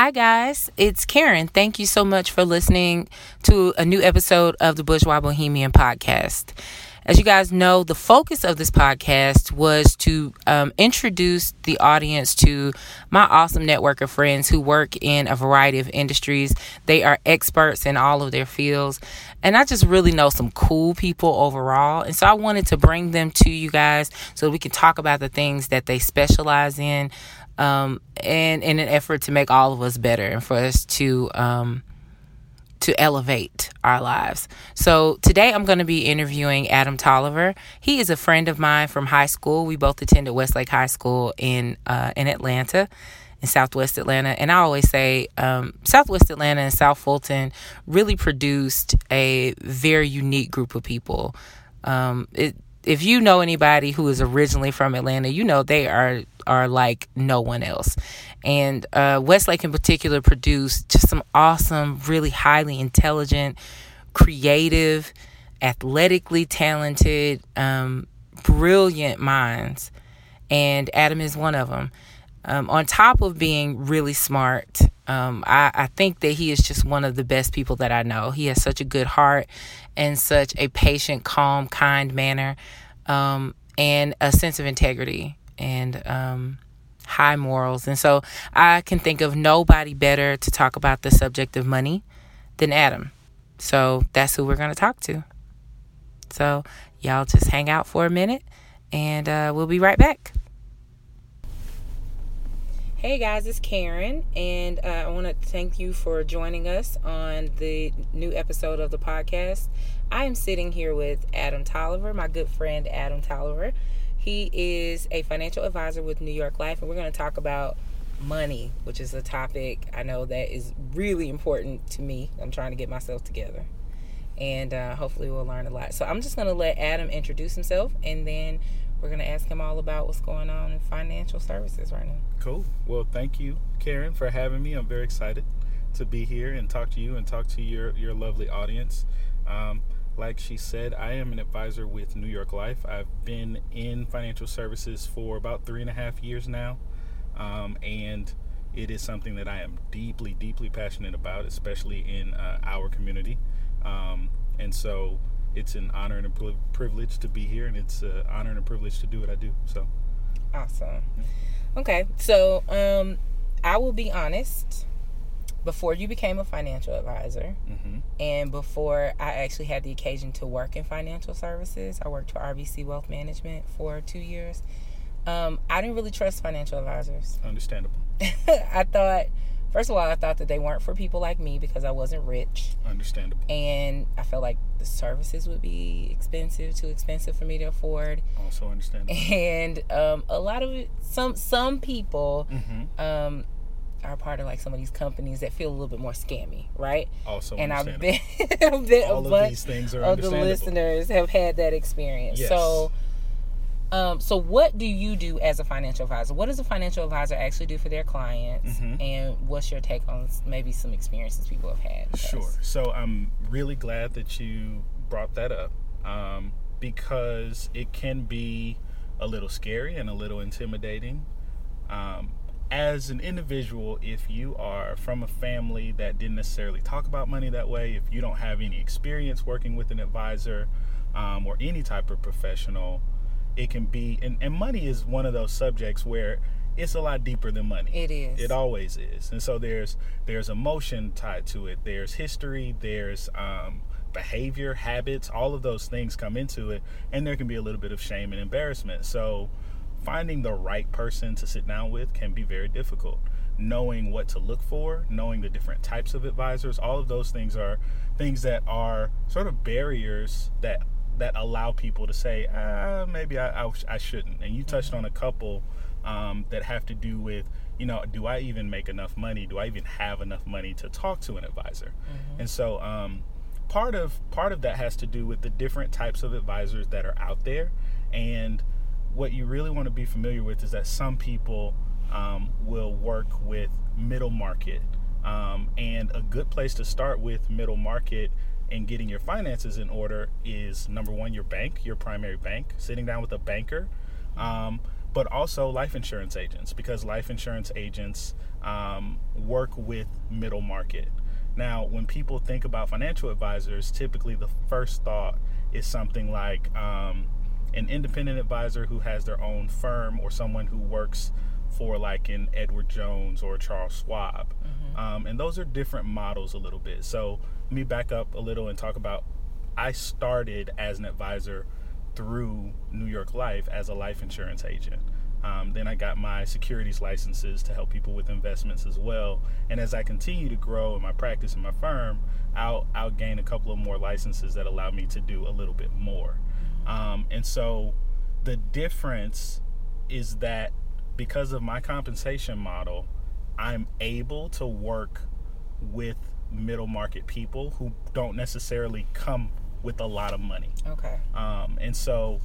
Hi, guys. It's Karen. Thank you so much for listening to a new episode of the Bourgeois Bohemian podcast. As you guys know, the focus of this podcast was to um, introduce the audience to my awesome network of friends who work in a variety of industries. They are experts in all of their fields. And I just really know some cool people overall. And so I wanted to bring them to you guys so we can talk about the things that they specialize in um, and in an effort to make all of us better and for us to. Um, to elevate our lives. So today I'm going to be interviewing Adam Tolliver. He is a friend of mine from high school. We both attended Westlake High School in uh, in Atlanta, in Southwest Atlanta. And I always say um, Southwest Atlanta and South Fulton really produced a very unique group of people. Um, it, if you know anybody who is originally from Atlanta, you know they are are like no one else. And uh, Westlake in particular produced just some awesome, really highly intelligent, creative, athletically talented, um, brilliant minds. And Adam is one of them. Um, on top of being really smart, um, I, I, think that he is just one of the best people that I know. He has such a good heart and such a patient, calm, kind manner, um, and a sense of integrity and um, high morals. And so I can think of nobody better to talk about the subject of money than Adam. So that's who we're going to talk to. So y'all just hang out for a minute and uh, we'll be right back. Hey guys, it's Karen, and uh, I want to thank you for joining us on the new episode of the podcast. I am sitting here with Adam Tolliver, my good friend Adam Tolliver. He is a financial advisor with New York Life, and we're going to talk about money, which is a topic I know that is really important to me. I'm trying to get myself together, and uh, hopefully, we'll learn a lot. So, I'm just going to let Adam introduce himself, and then we're going to ask him all about what's going on in financial services right now. Cool. Well, thank you, Karen, for having me. I'm very excited to be here and talk to you and talk to your, your lovely audience. Um, like she said, I am an advisor with New York Life. I've been in financial services for about three and a half years now. Um, and it is something that I am deeply, deeply passionate about, especially in uh, our community. Um, and so it's an honor and a privilege to be here, and it's an honor and a privilege to do what I do. So awesome. Okay, so um, I will be honest before you became a financial advisor mm-hmm. and before I actually had the occasion to work in financial services, I worked for RBC Wealth Management for two years. Um, I didn't really trust financial advisors. Understandable. I thought, first of all, I thought that they weren't for people like me because I wasn't rich. Understandable. And I felt like the services would be expensive, too expensive for me to afford. Also understandable. And um, a lot of it, some some people. Mm-hmm. Um, are part of like some of these companies that feel a little bit more scammy, right? Also, and I've been all a of these things are of the listeners have had that experience. Yes. So, um, so what do you do as a financial advisor? What does a financial advisor actually do for their clients? Mm-hmm. And what's your take on maybe some experiences people have had? Sure. So I'm really glad that you brought that up um, because it can be a little scary and a little intimidating. Um, as an individual, if you are from a family that didn't necessarily talk about money that way, if you don't have any experience working with an advisor um, or any type of professional, it can be, and, and money is one of those subjects where it's a lot deeper than money. It is. It always is. And so there's there's emotion tied to it. There's history. There's um, behavior, habits. All of those things come into it, and there can be a little bit of shame and embarrassment. So finding the right person to sit down with can be very difficult. Knowing what to look for, knowing the different types of advisors, all of those things are things that are sort of barriers that that allow people to say, ah, maybe I, I, I shouldn't. And you touched mm-hmm. on a couple um, that have to do with, you know, do I even make enough money? Do I even have enough money to talk to an advisor? Mm-hmm. And so, um, part of part of that has to do with the different types of advisors that are out there, and what you really want to be familiar with is that some people um, will work with middle market. Um, and a good place to start with middle market and getting your finances in order is number one, your bank, your primary bank, sitting down with a banker, um, but also life insurance agents because life insurance agents um, work with middle market. Now, when people think about financial advisors, typically the first thought is something like um, an independent advisor who has their own firm or someone who works for like an Edward Jones or Charles Schwab. Mm-hmm. Um, and those are different models a little bit. So let me back up a little and talk about I started as an advisor through New York Life as a life insurance agent. Um, then I got my securities licenses to help people with investments as well. And as I continue to grow in my practice in my firm, I'll, I'll gain a couple of more licenses that allow me to do a little bit more. Um, and so the difference is that because of my compensation model, I'm able to work with middle market people who don't necessarily come with a lot of money. Okay. Um, and so,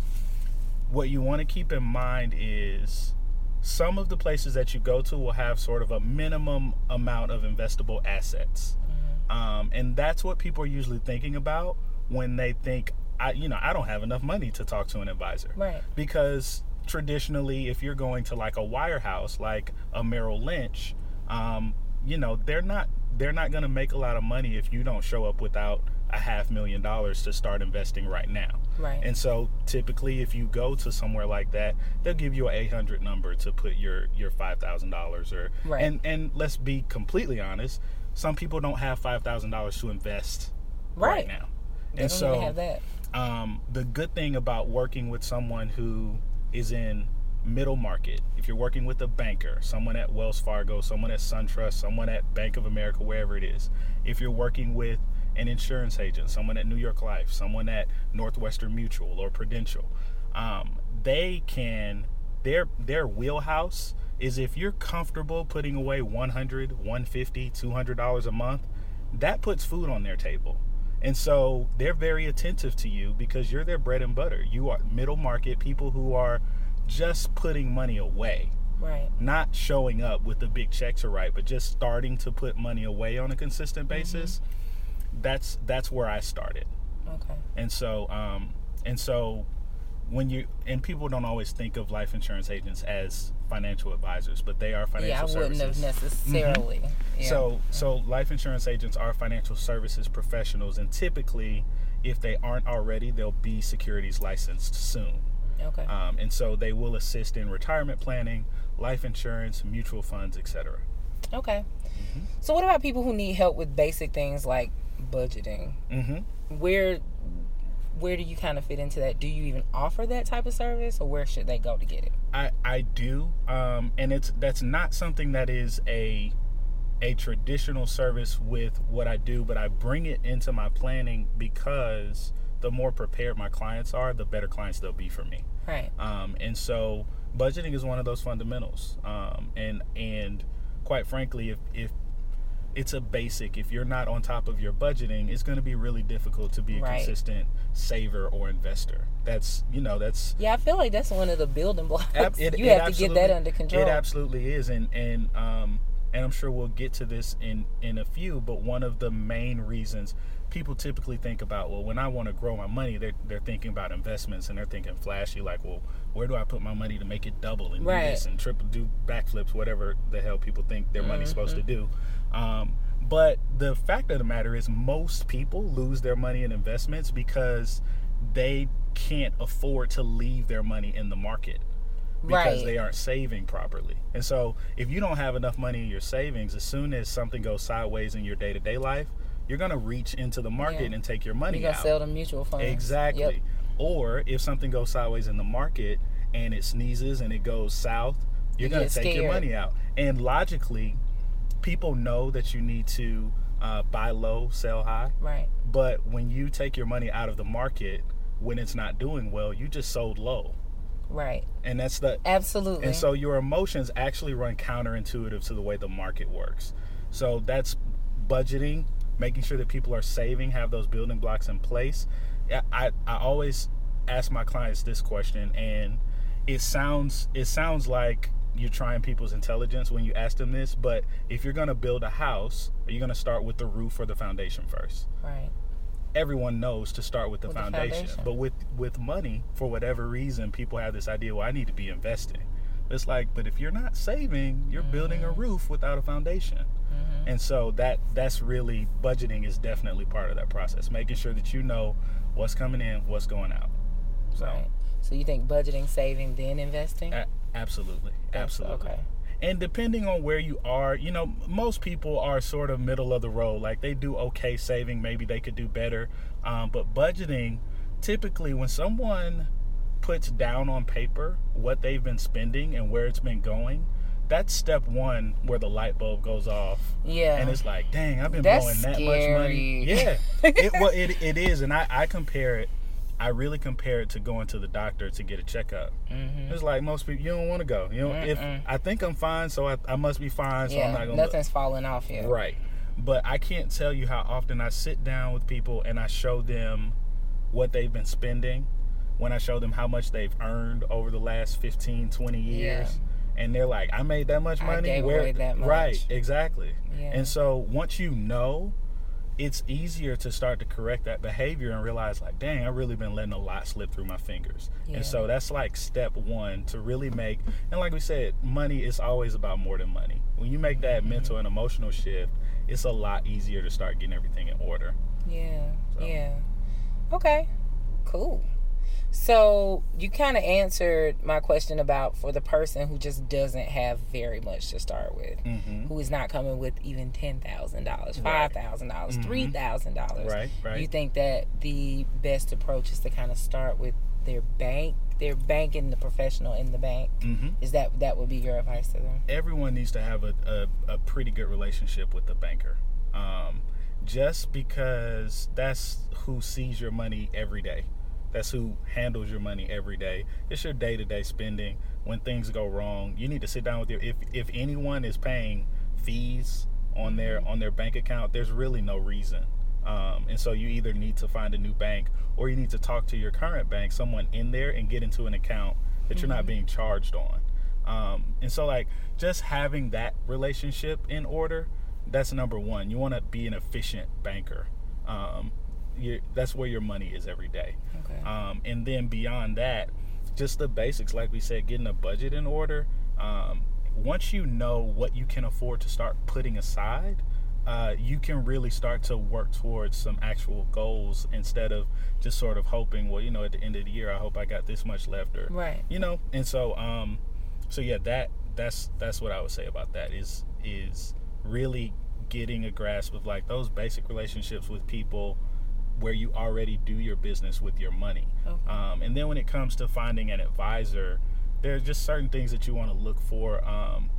what you want to keep in mind is some of the places that you go to will have sort of a minimum amount of investable assets. Mm-hmm. Um, and that's what people are usually thinking about when they think, I, you know, I don't have enough money to talk to an advisor. Right. Because traditionally, if you're going to like a wirehouse, like a Merrill Lynch, um, you know, they're not they're not going to make a lot of money if you don't show up without a half million dollars to start investing right now. Right. And so typically if you go to somewhere like that, they'll give you an 800 number to put your your $5,000 or right. and and let's be completely honest, some people don't have $5,000 to invest right, right now. They and so have that. Um, the good thing about working with someone who is in middle market, if you're working with a banker, someone at Wells Fargo, someone at SunTrust, someone at Bank of America, wherever it is, if you're working with an insurance agent, someone at New York Life, someone at Northwestern Mutual or Prudential, um, they can their their wheelhouse is if you're comfortable putting away 100 150 200 dollars a month that puts food on their table and so they're very attentive to you because you're their bread and butter you are middle market people who are just putting money away right not showing up with the big checks to write but just starting to put money away on a consistent mm-hmm. basis mm-hmm that's that's where I started. Okay. And so um and so when you and people don't always think of life insurance agents as financial advisors, but they are financial yeah, I services. wouldn't have necessarily. Mm-hmm. Yeah. So so life insurance agents are financial services professionals and typically if they aren't already, they'll be securities licensed soon. Okay. Um, and so they will assist in retirement planning, life insurance, mutual funds, etc. Okay. Mm-hmm. So what about people who need help with basic things like budgeting. Mm-hmm. Where where do you kind of fit into that? Do you even offer that type of service, or where should they go to get it? I I do, um, and it's that's not something that is a a traditional service with what I do, but I bring it into my planning because the more prepared my clients are, the better clients they'll be for me. Right. Um, and so budgeting is one of those fundamentals. Um, and and quite frankly, if if it's a basic. If you're not on top of your budgeting, it's going to be really difficult to be a right. consistent saver or investor. That's you know that's yeah. I feel like that's one of the building blocks. Ab- it, you it have to get that under control. It absolutely is, and and um and I'm sure we'll get to this in in a few. But one of the main reasons people typically think about well, when I want to grow my money, they're they're thinking about investments and they're thinking flashy, like well, where do I put my money to make it double and right. do this and triple, do backflips, whatever the hell people think their money's mm-hmm. supposed to do. Um, but the fact of the matter is, most people lose their money in investments because they can't afford to leave their money in the market because right. they aren't saving properly. And so, if you don't have enough money in your savings, as soon as something goes sideways in your day to day life, you're going to reach into the market yeah. and take your money out. you're gonna sell the mutual funds. Exactly. Yep. Or if something goes sideways in the market and it sneezes and it goes south, you're you going to take scared. your money out. And logically, people know that you need to uh, buy low, sell high. Right. But when you take your money out of the market when it's not doing well, you just sold low. Right. And that's the absolutely. And so your emotions actually run counterintuitive to the way the market works. So that's budgeting, making sure that people are saving, have those building blocks in place. I, I always ask my clients this question and it sounds it sounds like you're trying people's intelligence when you ask them this, but if you're going to build a house, are you're going to start with the roof or the foundation first. Right. Everyone knows to start with the, with foundation. the foundation. But with with money, for whatever reason, people have this idea, well, I need to be investing. It's like, but if you're not saving, you're building a roof without a foundation. Mm-hmm. And so that that's really budgeting is definitely part of that process, making sure that you know what's coming in, what's going out. So Right. So you think budgeting, saving, then investing? a- absolutely, absolutely. Okay. And depending on where you are, you know, most people are sort of middle of the road. Like they do okay saving, maybe they could do better. Um, but budgeting, typically, when someone puts down on paper what they've been spending and where it's been going, that's step one where the light bulb goes off. Yeah. And it's like, dang, I've been That's blowing that much money. Yeah. it, well, it, it is. And I, I compare it, I really compare it to going to the doctor to get a checkup. mm-hmm. It's like most people, you don't want to go. You know, if. I think I'm fine, so I, I must be fine. So yeah. I'm not gonna. Nothing's falling off yet. Right, but I can't tell you how often I sit down with people and I show them what they've been spending. When I show them how much they've earned over the last 15, 20 years, and they're like, "I made that much money." Where? that much. Right, exactly. Yeah. And so once you know, it's easier to start to correct that behavior and realize like, dang, I've really been letting a lot slip through my fingers. Yeah. And so that's like step one to really make and like we said, money is always about more than money. When you make Mm-hmm. that mental and emotional shift, it's a lot easier to start getting everything in order. Yeah. So. Yeah. Okay. Cool. So you kind of answered my question about for the person who just doesn't have very much to start with, Mm-hmm. who is not coming with even ten thousand dollars, five thousand dollars, Mhm. three thousand dollars. Right, right. You think that the best approach is to kind of start with their bank, their bank and the professional in the bank. mm-hmm. Is that that would be your advice to them? everyone needs to have a, a, a pretty good relationship with the banker. Um, just because that's who sees your money every day. That's who handles your money every day. It's your day to day spending. When things go wrong, you need to sit down with your if if anyone is paying fees on their on their bank account, there's really no reason. Um, and so you either need to find a new bank or you need to talk to your current bank, someone in there, and get into an account that you're not being charged on. Um, and so, like, just having that relationship in order, that's number one. You want to be an efficient banker. Um, that's where your money is every day. Okay. Um, and then beyond that, just the basics, like we said, getting a budget in order. Um, once you know what you can afford to start putting aside, uh, you can really start to work towards some actual goals instead of just sort of hoping, well, you know, at the end of the year, I hope I got this much left, or Right. you know. And so, um, so yeah, that that's that's what I would say about that is is really getting a grasp of like those basic relationships with people where you already do your business with your money. Okay. Um, and then when it comes to finding an advisor, there's just certain things that you want to look for. Um,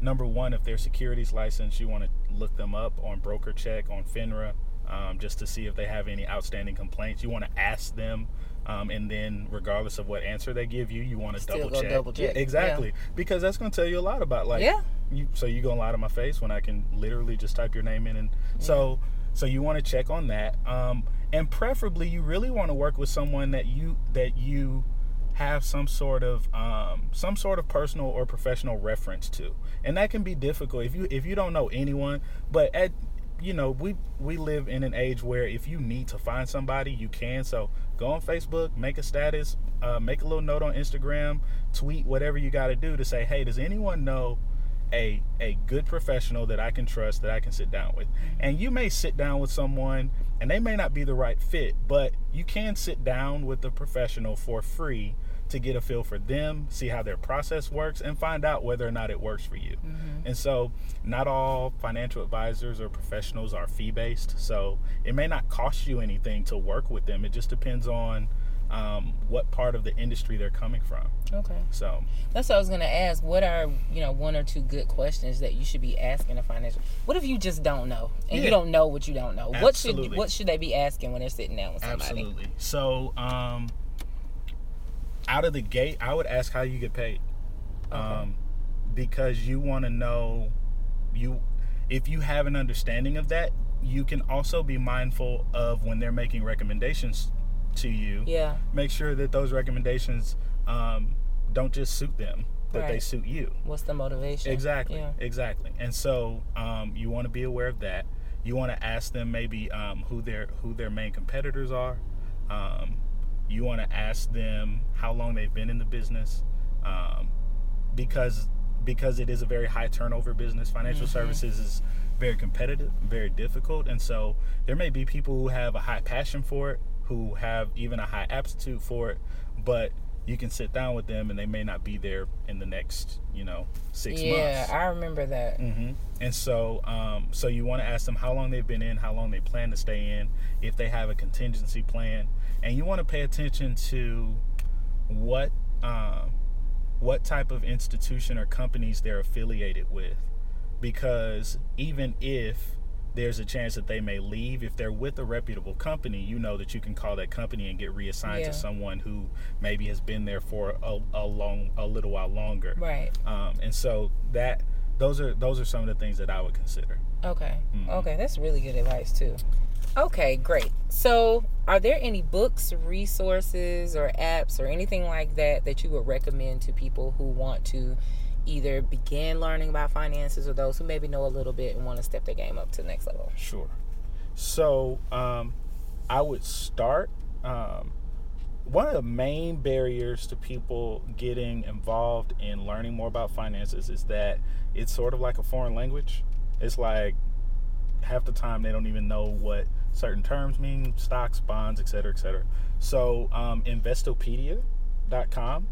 number one, if they're securities licensed, you want to look them up on Broker Check, on FINRA, um, just to see if they have any outstanding complaints. You want to ask them. Um, and then, regardless of what answer they give you, you want to double check. double check, Yeah, exactly, because that's going to tell you a lot about like. Yeah. You, so you gonna lie to my face when I can literally just type your name in, and so so you want to check on that. Um, and preferably, you really want to work with someone that you that you have some sort of um, some sort of personal or professional reference to, and that can be difficult if you if you don't know anyone. But at you know we we live in an age where if you need to find somebody, you can. So go on Facebook, make a status, uh, make a little note on Instagram, tweet whatever you got to do to say, hey, does anyone know? A a good professional that I can trust that I can sit down with. And you may sit down with someone and they may not be the right fit, but you can sit down with the professional for free to get a feel for them, see how their process works and find out whether or not it works for you. Mm-hmm. And so not all financial advisors or professionals are fee based, so it may not cost you anything to work with them. It just depends on um, what part of the industry they're coming from. Okay. So That's what I was gonna ask. What are you know one or two good questions that you should be asking a financial? What if you just don't know and Yeah. you don't know what you don't know? What should what should they be asking when they're sitting down with somebody? Absolutely. So, um, out of the gate, I would ask how you get paid, um, because you want to know you if you have an understanding of that. You can also be mindful of when they're making recommendations to you. Yeah. Make sure that those recommendations um, don't just suit them, but they suit you. What's the motivation? Exactly. Yeah. Exactly. And so um, you want to be aware of that. You want to ask them maybe um, who their who their main competitors are. Um, you want to ask them how long they've been in the business. Um, because because it is a very high turnover business. Financial services is very competitive, very difficult, and so there may be people who have a high passion for it, who have even a high aptitude for it, but you can sit down with them and they may not be there in the next, you know, six yeah, months. Yeah, I remember that. hmm And so, um, so you want to ask them how long they've been in, how long they plan to stay in, if they have a contingency plan, and you want to pay attention to what um, what type of institution or companies they're affiliated with, because even if there's a chance that they may leave, if they're with a reputable company, you know that you can call that company and get reassigned Yeah. to someone who maybe has been there for a, a long, a little while longer. Right. Um, and so that those are those are some of the things that I would consider. Okay. Mhm. Okay, that's really good advice too. Okay, great. So, are there any books, resources, or apps, or anything like that that you would recommend to people who want to either begin learning about finances or those who maybe know a little bit and want to step their game up to the next level? Sure. So um, I would start. Um, one of the main barriers to people getting involved in learning more about finances is that it's sort of like a foreign language. It's like half the time they don't even know what certain terms mean stocks, bonds, et cetera, et cetera. So, um, Investopedia.com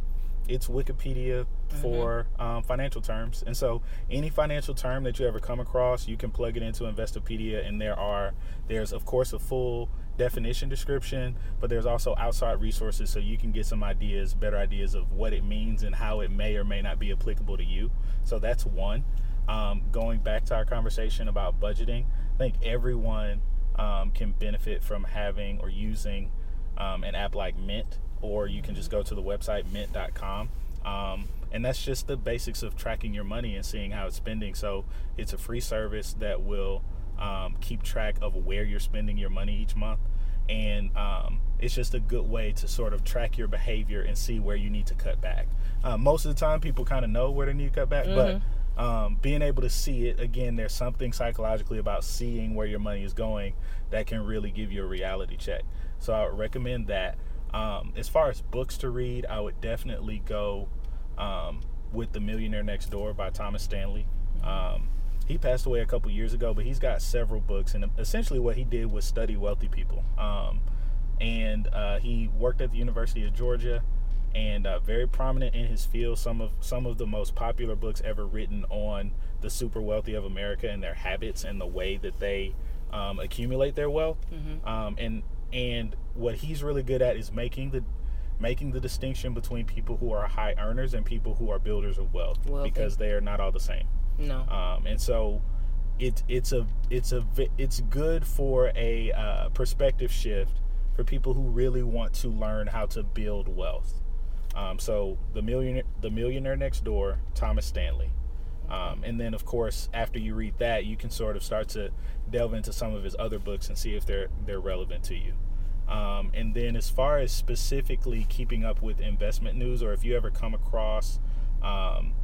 it's Wikipedia for um, financial terms. And so any financial term that you ever come across, you can plug it into Investopedia and there are there's of course a full definition description, but there's also outside resources so you can get some ideas, better ideas of what it means and how it may or may not be applicable to you. So that's one. Um, going back to our conversation about budgeting, I think everyone um, can benefit from having or using um, an app like Mint, or you can just go to the website mint.com. Um, and that's just the basics of tracking your money and seeing how it's spending. So it's a free service that will um, keep track of where you're spending your money each month. And um, it's just a good way to sort of track your behavior and see where you need to cut back. Uh, most of the time, people kind of know where they need to cut back, but um, being able to see it again, there's something psychologically about seeing where your money is going that can really give you a reality check. So I would recommend that. Um, as far as books to read, I would definitely go um, with The Millionaire Next Door by Thomas Stanley. Um, he passed away a couple years ago, but he's got several books, and essentially what he did was study wealthy people. Um, and uh, he worked at the University of Georgia, and uh, very prominent in his field. Some of some of the most popular books ever written on the super wealthy of America and their habits and the way that they um, accumulate their wealth. Um, and and what he's really good at is making the making the distinction between people who are high earners and people who are builders of wealth Wealthy. because they are not all the same No. um, and so it's it's a it's a it's good for a uh, perspective shift for people who really want to learn how to build wealth. Um, so the millionaire the millionaire next door, Thomas Stanley, um, and then of course after you read that, you can sort of start to delve into some of his other books and see if they're they're relevant to you. Um, and then as far as specifically keeping up with investment news, or if you ever come across um,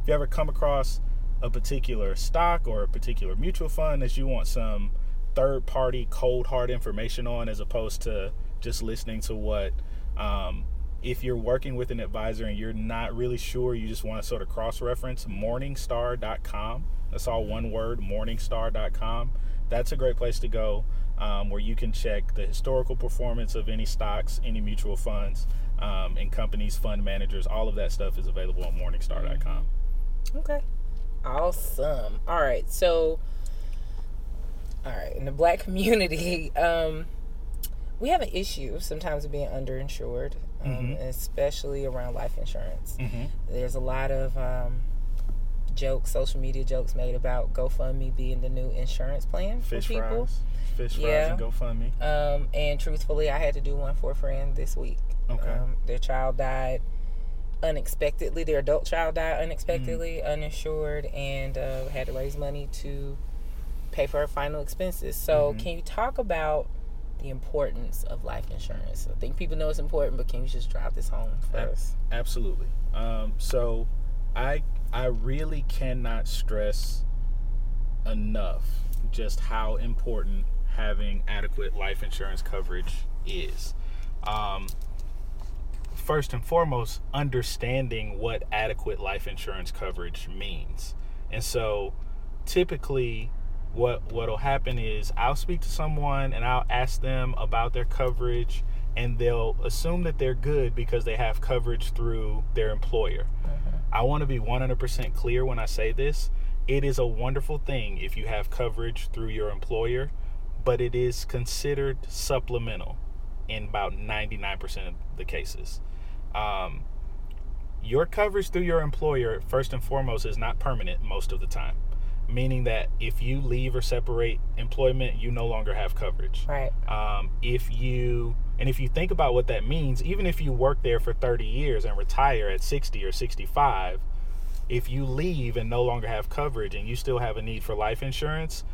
if you ever come across a particular stock or a particular mutual fund that you want some third party cold hard information on as opposed to just listening to what um, if you're working with an advisor and you're not really sure you just want to sort of cross reference morningstar.com that's all one word morningstar.com that's a great place to go um, where you can check the historical performance of any stocks any mutual funds um, and companies fund managers all of that stuff is available on morningstar.com Okay. Awesome. All right. So, all right. In the black community, um, we have an issue sometimes being underinsured, um, Mhm. especially around life insurance. mm-hmm. There's a lot of um, jokes, social media jokes made about GoFundMe being the new insurance plan for fish people. fries fish fries Yeah. and gofundme Um, and truthfully, I had to do one for a friend this week. Okay. Um, their child died unexpectedly. Their adult child died unexpectedly, Mm. uninsured, and uh, had to raise money to pay for her final expenses. So, Mhm. can you talk about the importance of life insurance? I think people know it's important, but can you just drive this home for Ab- us? Absolutely. Um, so I I really cannot stress enough just how important having adequate life insurance coverage is. Um, first and foremost understanding what adequate life insurance coverage means. And so typically what what'll happen is I'll speak to someone and I'll ask them about their coverage and they'll assume that they're good because they have coverage through their employer. Mm-hmm. I want to be 100% clear when I say this. It is a wonderful thing if you have coverage through your employer, but it is considered supplemental in about 99% of the cases. Um, your coverage through your employer, first and foremost, is not permanent most of the time meaning that if you leave or separate employment, you no longer have coverage. Right. Um, if you and if you think about what that means, even if you work there for 30 years and retire at 60 or 65, if you leave and no longer have coverage and you still have a need for life insurance,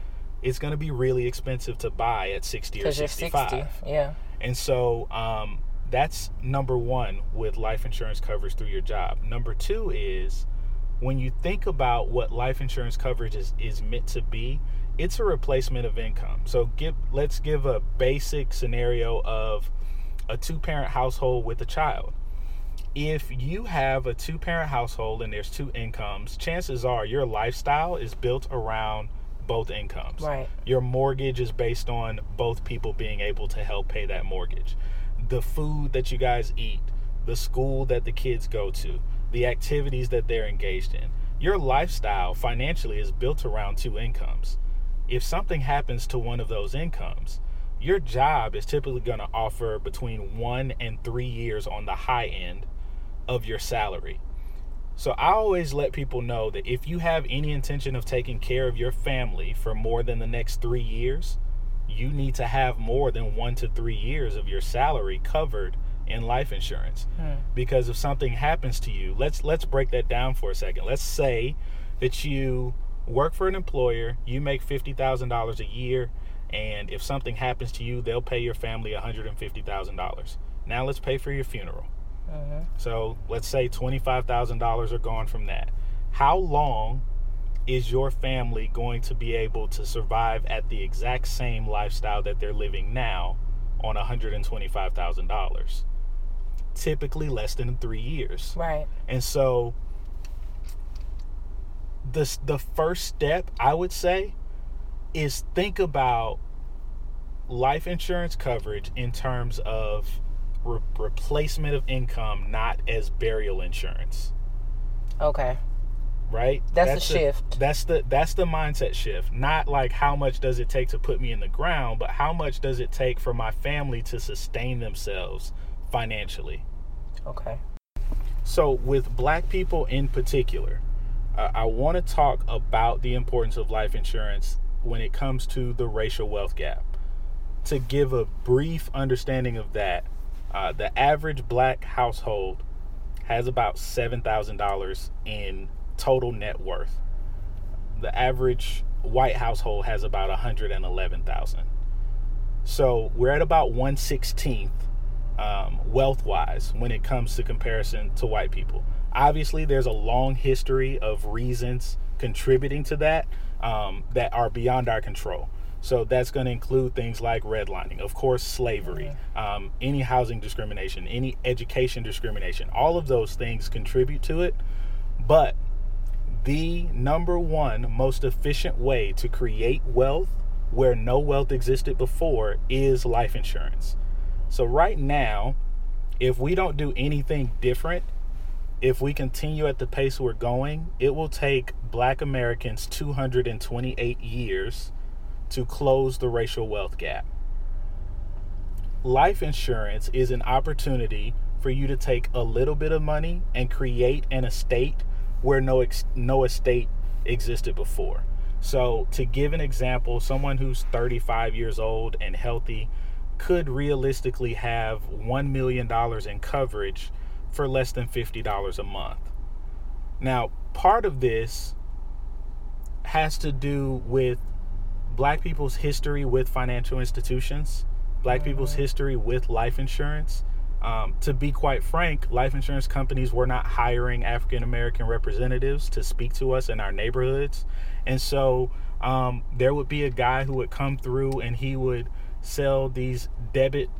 it's going to be really expensive to buy at 60 or 65. 60, yeah. And so um, that's number one with life insurance coverage through your job. Number two is when you think about what life insurance coverage is, is meant to be, it's a replacement of income. So give let's give a basic scenario of a two-parent household with a child. If you have a two-parent household and there's two incomes, chances are your lifestyle is built around both incomes. Right. Your mortgage is based on both people being able to help pay that mortgage. The food that you guys eat, the school that the kids go to, the activities that they're engaged in. Your lifestyle financially is built around two incomes. If something happens to one of those incomes, your job is typically going to offer between one and three years on the high end of your salary. So I always let people know that if you have any intention of taking care of your family for more than the next three years, you need to have more than one to three years of your salary covered in life insurance hmm. because if something happens to you let's let's break that down for a second let's say that you work for an employer you make $50000 a year and if something happens to you they'll pay your family $150000 now let's pay for your funeral mm-hmm. so let's say $25000 are gone from that how long is your family going to be able to survive at the exact same lifestyle that they're living now on $125,000? Typically less than three years. Right. And so the the first step I would say is think about life insurance coverage in terms of re- replacement of income, not as burial insurance. Okay. Right. That's, that's a the, shift. That's the that's the mindset shift. Not like how much does it take to put me in the ground, but how much does it take for my family to sustain themselves financially. Okay. So, with black people in particular, uh, I want to talk about the importance of life insurance when it comes to the racial wealth gap. To give a brief understanding of that, uh, the average black household has about $7,000 in total net worth. The average white household has about 111,000. So we're at about 116th um, wealth wise when it comes to comparison to white people. Obviously, there's a long history of reasons contributing to that um, that are beyond our control. So that's going to include things like redlining, of course, slavery, um, any housing discrimination, any education discrimination. All of those things contribute to it. But the number one most efficient way to create wealth where no wealth existed before is life insurance. So, right now, if we don't do anything different, if we continue at the pace we're going, it will take black Americans 228 years to close the racial wealth gap. Life insurance is an opportunity for you to take a little bit of money and create an estate where no ex- no estate existed before. So, to give an example, someone who's 35 years old and healthy could realistically have $1 million in coverage for less than $50 a month. Now, part of this has to do with black people's history with financial institutions, black mm-hmm. people's history with life insurance. Um, to be quite frank, life insurance companies were not hiring African American representatives to speak to us in our neighborhoods. And so um, there would be a guy who would come through and he would sell these debit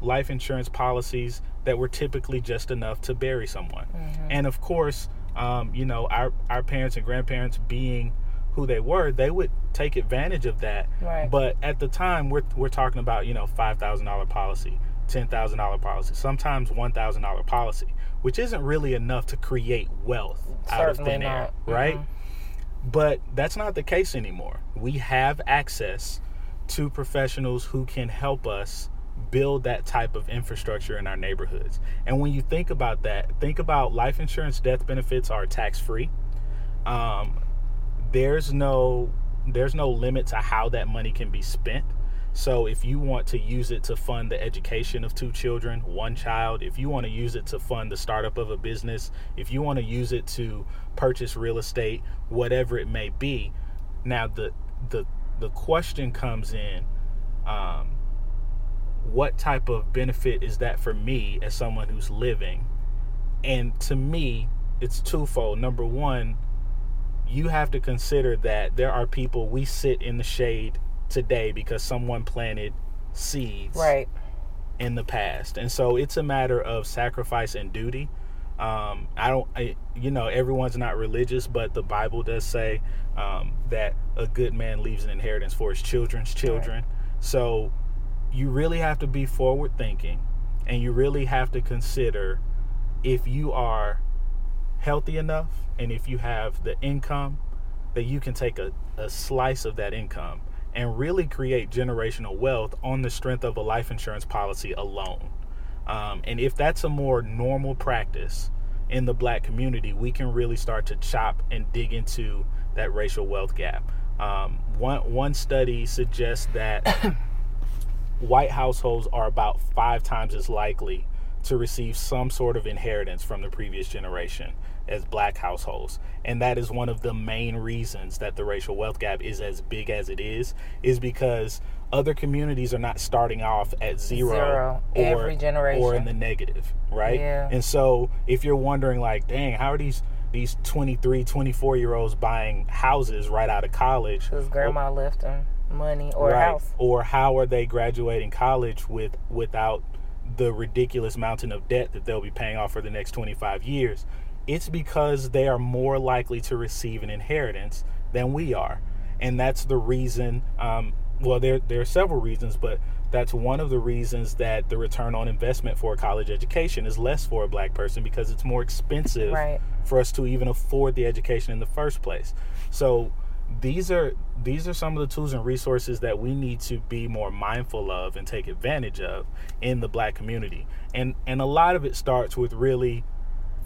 life insurance policies that were typically just enough to bury someone. Mm-hmm. And of course, um, you know, our, our parents and grandparents being who they were, they would take advantage of that. Right. But at the time, we're, we're talking about, you know, $5,000 policy, $10,000 policy, sometimes $1,000 policy, which isn't really enough to create wealth Certainly out of thin not. air, right? Mm-hmm. But that's not the case anymore. We have access to professionals who can help us build that type of infrastructure in our neighborhoods. And when you think about that, think about life insurance death benefits are tax free. Um, there's no there's no limit to how that money can be spent. So if you want to use it to fund the education of two children, one child, if you want to use it to fund the startup of a business, if you want to use it to purchase real estate, whatever it may be, now the the the question comes in um, what type of benefit is that for me as someone who's living? And to me it's twofold. Number one you have to consider that there are people we sit in the shade today because someone planted seeds right. in the past. And so it's a matter of sacrifice and duty. Um, I don't, I, you know, everyone's not religious, but the Bible does say um, that a good man leaves an inheritance for his children's children. Right. So you really have to be forward thinking and you really have to consider if you are healthy enough and if you have the income that you can take a, a slice of that income and really create generational wealth on the strength of a life insurance policy alone. Um, and if that's a more normal practice in the black community, we can really start to chop and dig into that racial wealth gap. Um, one, one study suggests that white households are about five times as likely to receive some sort of inheritance from the previous generation as black households and that is one of the main reasons that the racial wealth gap is as big as it is is because other communities are not starting off at zero, zero. Or, every generation or in the negative right yeah. and so if you're wondering like dang how are these these 23 24 year olds buying houses right out of college because grandma or, left them money or right. house or how are they graduating college with without the ridiculous mountain of debt that they'll be paying off for the next 25 years it's because they are more likely to receive an inheritance than we are. And that's the reason, um, well, there, there are several reasons, but that's one of the reasons that the return on investment for a college education is less for a black person because it's more expensive right. For us to even afford the education in the first place. So these are these are some of the tools and resources that we need to be more mindful of and take advantage of in the black community. And and a lot of it starts with really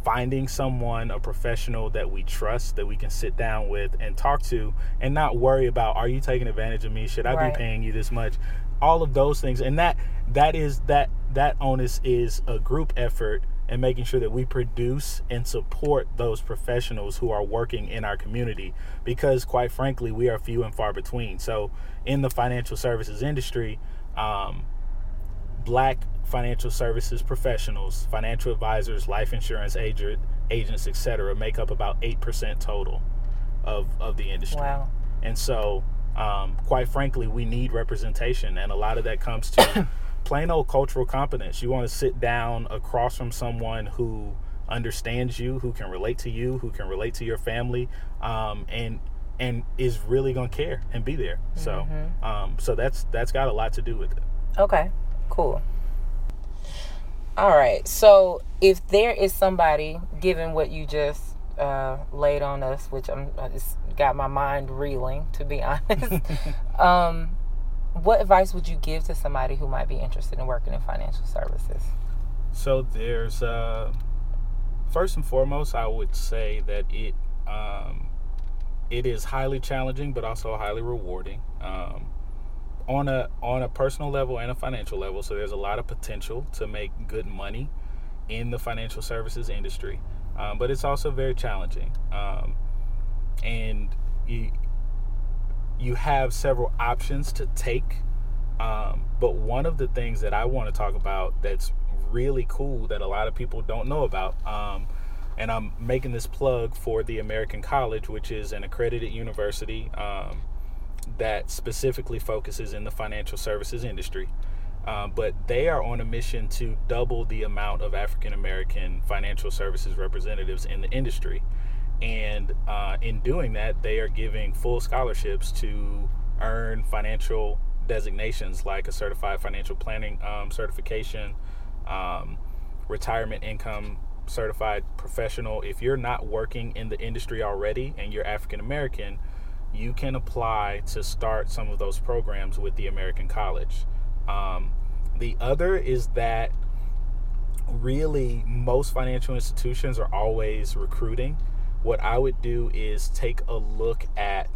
finding someone, a professional that we trust, that we can sit down with and talk to, and not worry about are you taking advantage of me? Should I right. be paying you this much? All of those things, and that that is that that onus is a group effort and making sure that we produce and support those professionals who are working in our community because quite frankly we are few and far between so in the financial services industry um, black financial services professionals, financial advisors, life insurance agent, agents, etc., make up about eight percent total of of the industry. Wow. And so, um, quite frankly, we need representation, and a lot of that comes to plain old cultural competence. You want to sit down across from someone who understands you, who can relate to you, who can relate to your family, um, and and is really going to care and be there. So, mm-hmm. um, so that's that's got a lot to do with it. Okay, cool. All right. So if there is somebody, given what you just uh, laid on us, which I'm, I just got my mind reeling, to be honest. um, what advice would you give to somebody who might be interested in working in financial services? So there's, uh, first and foremost, I would say that it um, it is highly challenging, but also highly rewarding. Um, on a on a personal level and a financial level. So there's a lot of potential to make good money in the financial services industry, um, but it's also very challenging. Um, and you you have several options to take. Um, but one of the things that I want to talk about that's really cool that a lot of people don't know about. Um, and I'm making this plug for the American College, which is an accredited university um, that specifically focuses in the financial services industry. Um, but they are on a mission to double the amount of African American financial services representatives in the industry. And uh, in doing that, they are giving full scholarships to earn financial designations like a certified financial planning um, certification, um, retirement income certified professional. If you're not working in the industry already and you're African American, you can apply to start some of those programs with the American College. Um, the other is that really most financial institutions are always recruiting. What I would do is take a look at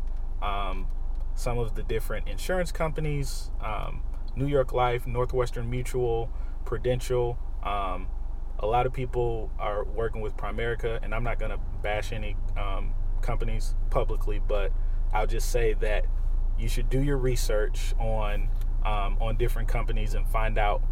um, some of the different insurance companies um, New York Life, Northwestern Mutual, Prudential. Um, a lot of people are working with Primerica, and I'm not going to bash any um, companies publicly, but I'll just say that you should do your research on um, on different companies and find out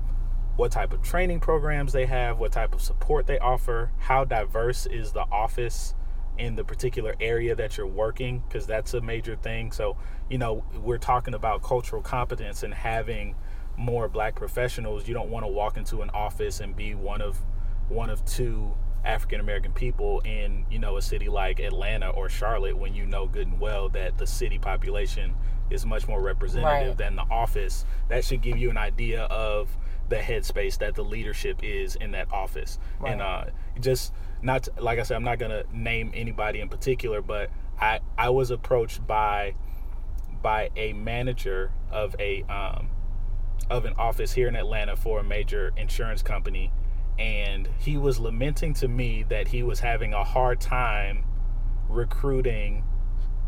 what type of training programs they have, what type of support they offer, how diverse is the office in the particular area that you're working, because that's a major thing. So, you know, we're talking about cultural competence and having more black professionals. You don't want to walk into an office and be one of one of two African American people in, you know, a city like Atlanta or Charlotte when you know good and well that the city population is much more representative right. than the office. That should give you an idea of the headspace that the leadership is in that office. Right. And uh, just not to, like I said, I'm not gonna name anybody in particular, but I I was approached by by a manager of a um, of an office here in Atlanta for a major insurance company, and he was lamenting to me that he was having a hard time recruiting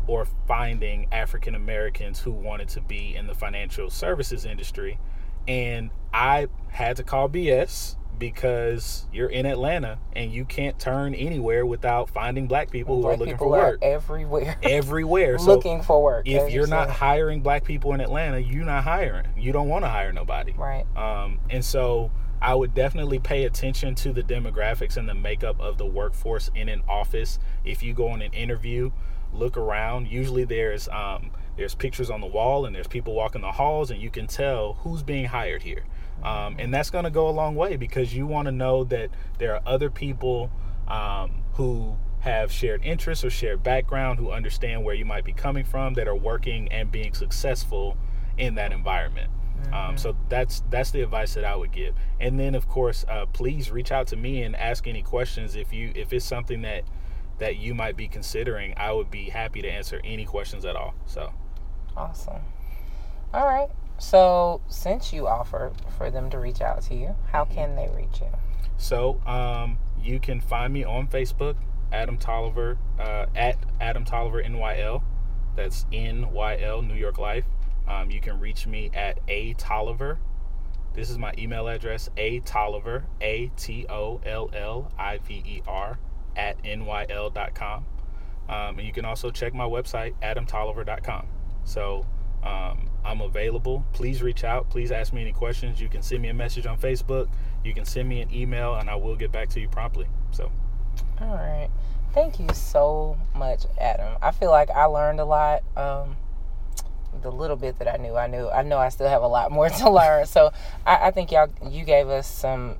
or finding African Americans who wanted to be in the financial services industry. And I had to call BS because you're in Atlanta and you can't turn anywhere without finding black people black who are looking for work. everywhere. Everywhere. So looking for work. If you're not hiring black people in Atlanta, you're not hiring. You don't want to hire nobody. Right. Um, and so I would definitely pay attention to the demographics and the makeup of the workforce in an office. If you go on an interview, look around. Usually there's um, there's pictures on the wall and there's people walking the halls, and you can tell who's being hired here. Um, and that's going to go a long way because you want to know that there are other people um, who have shared interests or shared background, who understand where you might be coming from, that are working and being successful in that environment. Um, mm-hmm. Um, so that's that's the advice that I would give. And then, of course, uh, please reach out to me and ask any questions if you if it's something that that you might be considering. I would be happy to answer any questions at all. So awesome. All right. So, since you offered for them to reach out to you, how can they reach you? So, um, you can find me on Facebook, Adam Tolliver, uh, at Adam Tolliver NYL. That's NYL, New York Life. Um, you can reach me at A Tolliver. This is my email address, A Tolliver, A T O L L I V E R, at NYL.com. Um, and you can also check my website, adamtolliver.com. So, um, I'm available. Please reach out. Please ask me any questions. You can send me a message on Facebook. You can send me an email, and I will get back to you promptly. So, all right. Thank you so much, Adam. I feel like I learned a lot. Um, the little bit that I knew, I knew. I know I still have a lot more to learn. So, I, I think y'all, you gave us some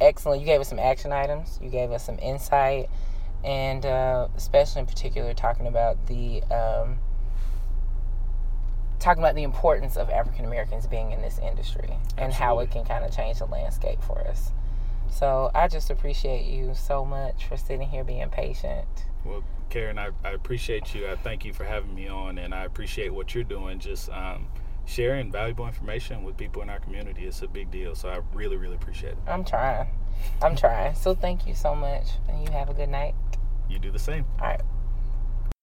excellent. You gave us some action items. You gave us some insight, and uh, especially in particular, talking about the. Um, talking about the importance of African Americans being in this industry Absolutely. and how it can kind of change the landscape for us. So I just appreciate you so much for sitting here being patient. Well, Karen, I, I appreciate you. I thank you for having me on, and I appreciate what you're doing. Just um, sharing valuable information with people in our community. It's a big deal. So I really, really appreciate it. I'm trying. I'm trying. So thank you so much, and you have a good night. You do the same. All right.